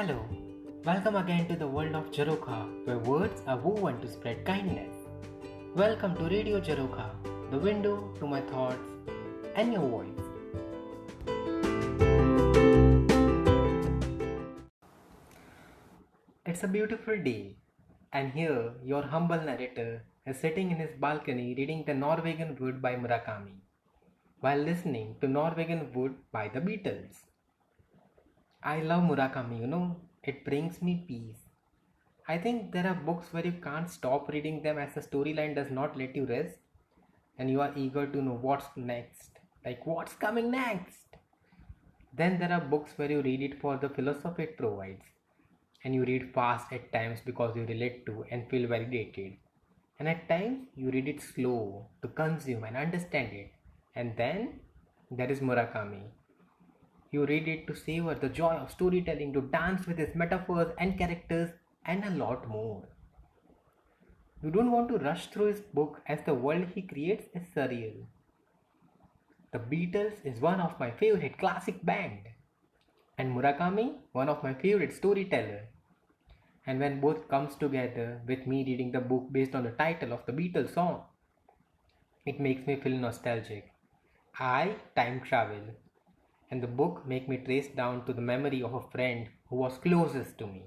Hello, welcome again to the world of Jaroka, where words are woven to spread kindness. Welcome to Radio Jaroka, the window to my thoughts and your voice. It's a beautiful day, and here your humble narrator is sitting in his balcony reading The Norwegian Wood by Murakami while listening to Norwegian Wood by the Beatles. I love Murakami, you know, it brings me peace. I think there are books where you can't stop reading them as the storyline does not let you rest and you are eager to know what's next. Like, what's coming next? Then there are books where you read it for the philosophy it provides and you read fast at times because you relate to and feel validated. And at times you read it slow to consume and understand it. And then there is Murakami you read it to savor the joy of storytelling, to dance with its metaphors and characters, and a lot more. You don't want to rush through his book as the world he creates is surreal. The Beatles is one of my favorite classic band, and Murakami one of my favorite storyteller. And when both comes together with me reading the book based on the title of the Beatles song, it makes me feel nostalgic. I time travel and the book make me trace down to the memory of a friend who was closest to me.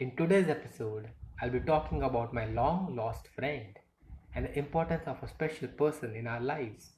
In today's episode, I'll be talking about my long lost friend and the importance of a special person in our lives.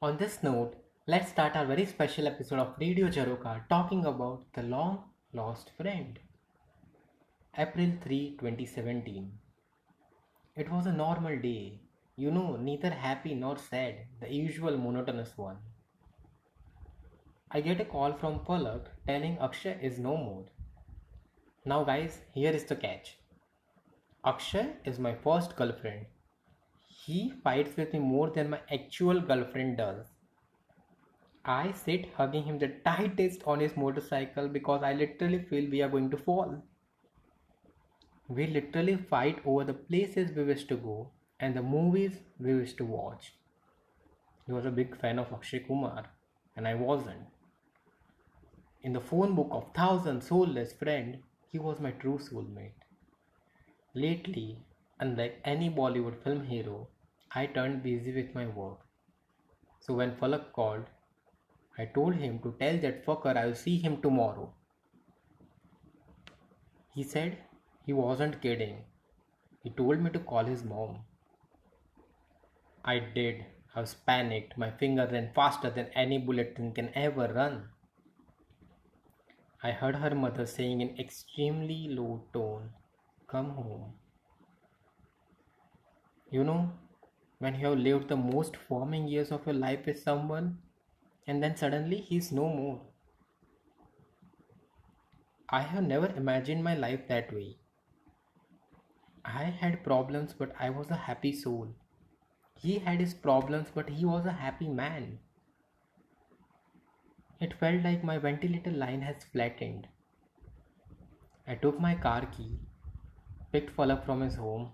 On this note, let's start our very special episode of Radio Jaroka talking about the long lost friend. April 3, 2017. It was a normal day you know, neither happy nor sad, the usual monotonous one. I get a call from Palak telling Akshay is no more. Now, guys, here is the catch Akshay is my first girlfriend. He fights with me more than my actual girlfriend does. I sit hugging him the tightest on his motorcycle because I literally feel we are going to fall. We literally fight over the places we wish to go and the movies we used to watch. He was a big fan of Akshay Kumar, and I wasn't. In the phone book of Thousand Soulless Friend, he was my true soulmate. Lately, unlike any Bollywood film hero, I turned busy with my work. So when Falak called, I told him to tell that fucker I'll see him tomorrow. He said he wasn't kidding. He told me to call his mom. I did. I was panicked. My finger ran faster than any bullet train can ever run. I heard her mother saying in extremely low tone, Come home. You know, when you have lived the most forming years of your life with someone, and then suddenly he's no more. I have never imagined my life that way. I had problems, but I was a happy soul. He had his problems, but he was a happy man. It felt like my ventilator line has flattened. I took my car key, picked Falak from his home,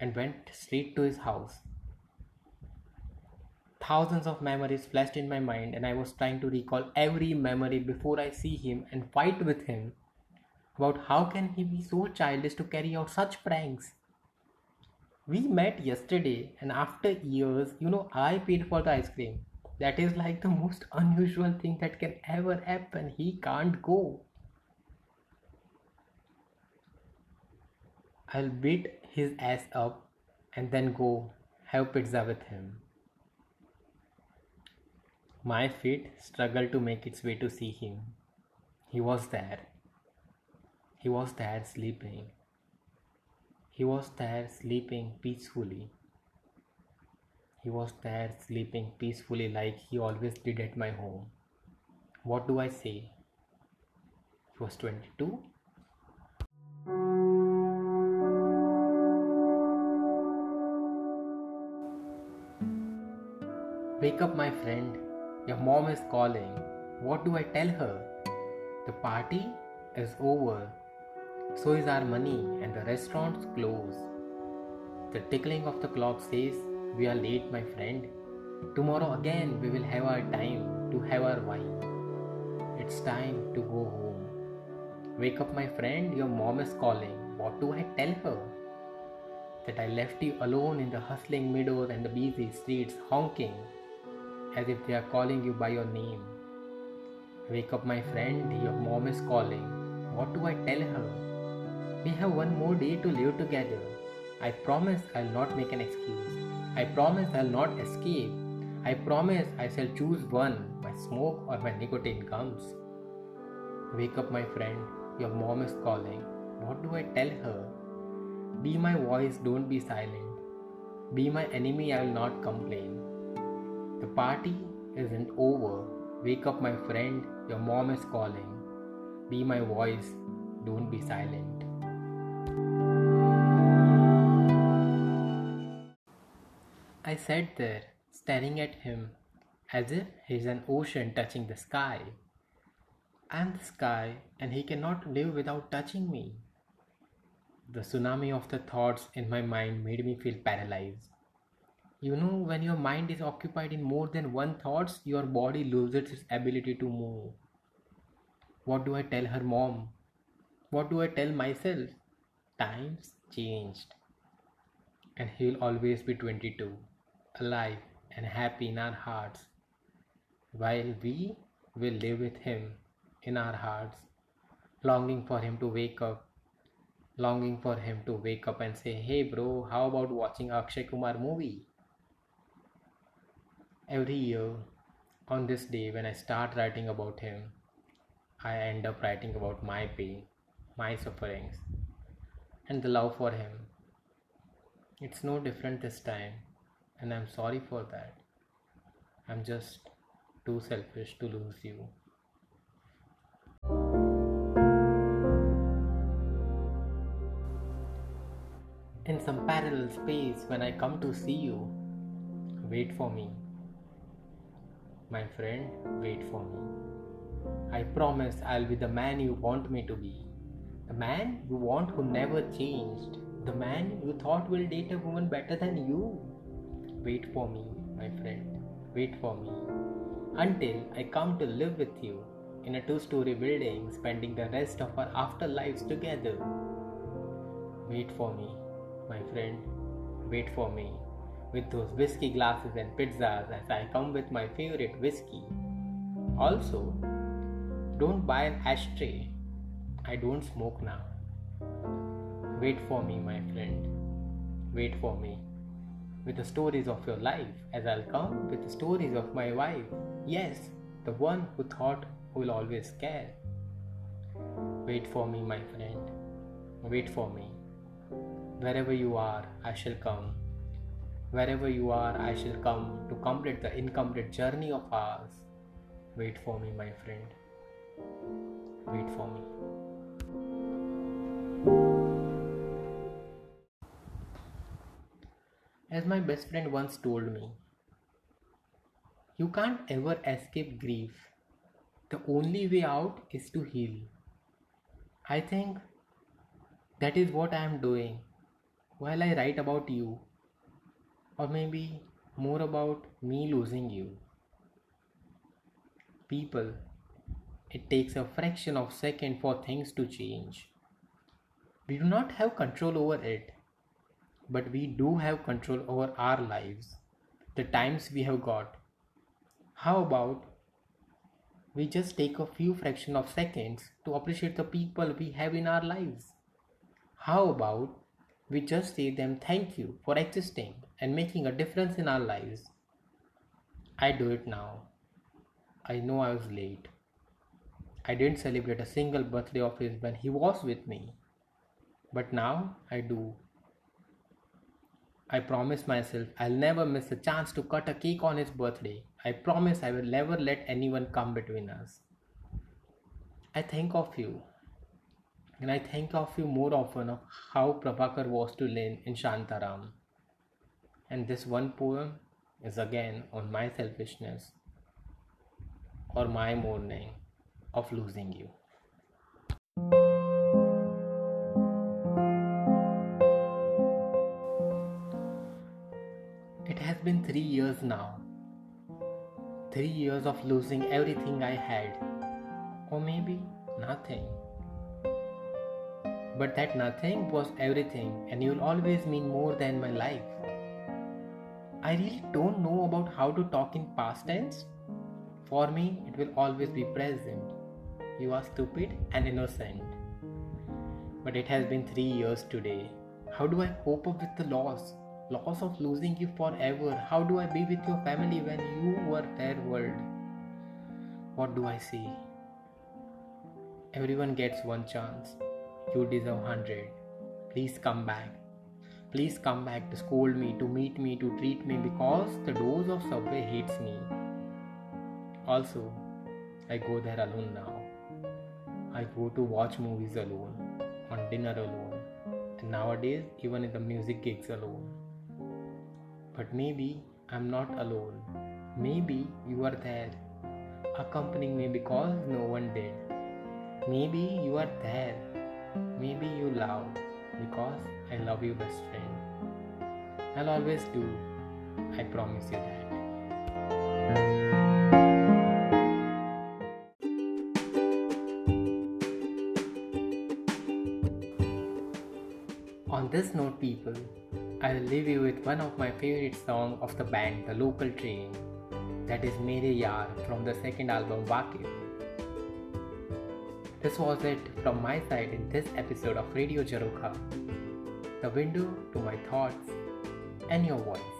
and went straight to his house. Thousands of memories flashed in my mind, and I was trying to recall every memory before I see him and fight with him about how can he be so childish to carry out such pranks we met yesterday and after years you know i paid for the ice cream. That is like the most unusual thing that can ever happen. He can't go. I'll beat his ass up and then go have pizza with him. My feet struggled to make its way to see him. He was there. He was there sleeping he was there sleeping peacefully. He was there sleeping peacefully like he always did at my home. What do I say? He was 22. Wake up, my friend. Your mom is calling. What do I tell her? The party is over. So is our money, and the restaurants close. The tickling of the clock says, We are late, my friend. Tomorrow again we will have our time to have our wine. It's time to go home. Wake up, my friend, your mom is calling. What do I tell her? That I left you alone in the hustling meadows and the busy streets, honking as if they are calling you by your name. Wake up, my friend, your mom is calling. What do I tell her? We have one more day to live together. I promise I'll not make an excuse. I promise I'll not escape. I promise I shall choose one, my smoke or my nicotine gums. Wake up, my friend, your mom is calling. What do I tell her? Be my voice, don't be silent. Be my enemy, I will not complain. The party isn't over. Wake up, my friend, your mom is calling. Be my voice, don't be silent. I sat there, staring at him, as if he's an ocean touching the sky. I'm the sky, and he cannot live without touching me. The tsunami of the thoughts in my mind made me feel paralyzed. You know, when your mind is occupied in more than one thoughts, your body loses its ability to move. What do I tell her mom? What do I tell myself? Times changed. And he'll always be 22, alive and happy in our hearts, while we will live with him in our hearts, longing for him to wake up, longing for him to wake up and say, Hey bro, how about watching Akshay Kumar movie? Every year, on this day, when I start writing about him, I end up writing about my pain, my sufferings, and the love for him. It's no different this time, and I'm sorry for that. I'm just too selfish to lose you. In some parallel space, when I come to see you, wait for me. My friend, wait for me. I promise I'll be the man you want me to be. The man you want who never changed. The man you thought will date a woman better than you. Wait for me, my friend. Wait for me. Until I come to live with you in a two story building, spending the rest of our afterlives together. Wait for me, my friend. Wait for me with those whiskey glasses and pizzas as I come with my favorite whiskey. Also, don't buy an ashtray. I don't smoke now. Wait for me, my friend. Wait for me. With the stories of your life, as I'll come with the stories of my wife. Yes, the one who thought will always care. Wait for me, my friend. Wait for me. Wherever you are, I shall come Wherever you are, I shall come to complete the incomplete journey of ours. Wait for me, my friend. Wait for me. As my best friend once told me, you can't ever escape grief. The only way out is to heal. I think that is what I am doing while I write about you or maybe more about me losing you. People, it takes a fraction of a second for things to change. We do not have control over it, but we do have control over our lives, the times we have got. How about we just take a few fraction of seconds to appreciate the people we have in our lives? How about we just say them thank you for existing and making a difference in our lives. I do it now. I know I was late. I didn't celebrate a single birthday of his when he was with me. But now I do. I promise myself I'll never miss a chance to cut a cake on his birthday. I promise I will never let anyone come between us. I think of you. And I think of you more often of how Prabhakar was to Lin in Shantaram. And this one poem is again on my selfishness or my mourning of losing you. Been three years now. Three years of losing everything I had. Or maybe nothing. But that nothing was everything, and you'll always mean more than my life. I really don't know about how to talk in past tense. For me, it will always be present. You are stupid and innocent. But it has been three years today. How do I cope up with the loss? Loss of losing you forever. How do I be with your family when you were their world? What do I say? Everyone gets one chance. You deserve 100. Please come back. Please come back to scold me, to meet me, to treat me because the doors of Subway hates me. Also, I go there alone now. I go to watch movies alone, on dinner alone, and nowadays even in the music gigs alone. But maybe I'm not alone. Maybe you are there, accompanying me because no one did. Maybe you are there Maybe you love because I love you, best friend. I'll always do. I promise you that. On this note, people, I'll leave you with one of my favorite songs of the band, The Local Train. That is Mere Yaar from the second album, Vaaqif. This was it from my side in this episode of Radio Jarokha, the window to my thoughts and your voice.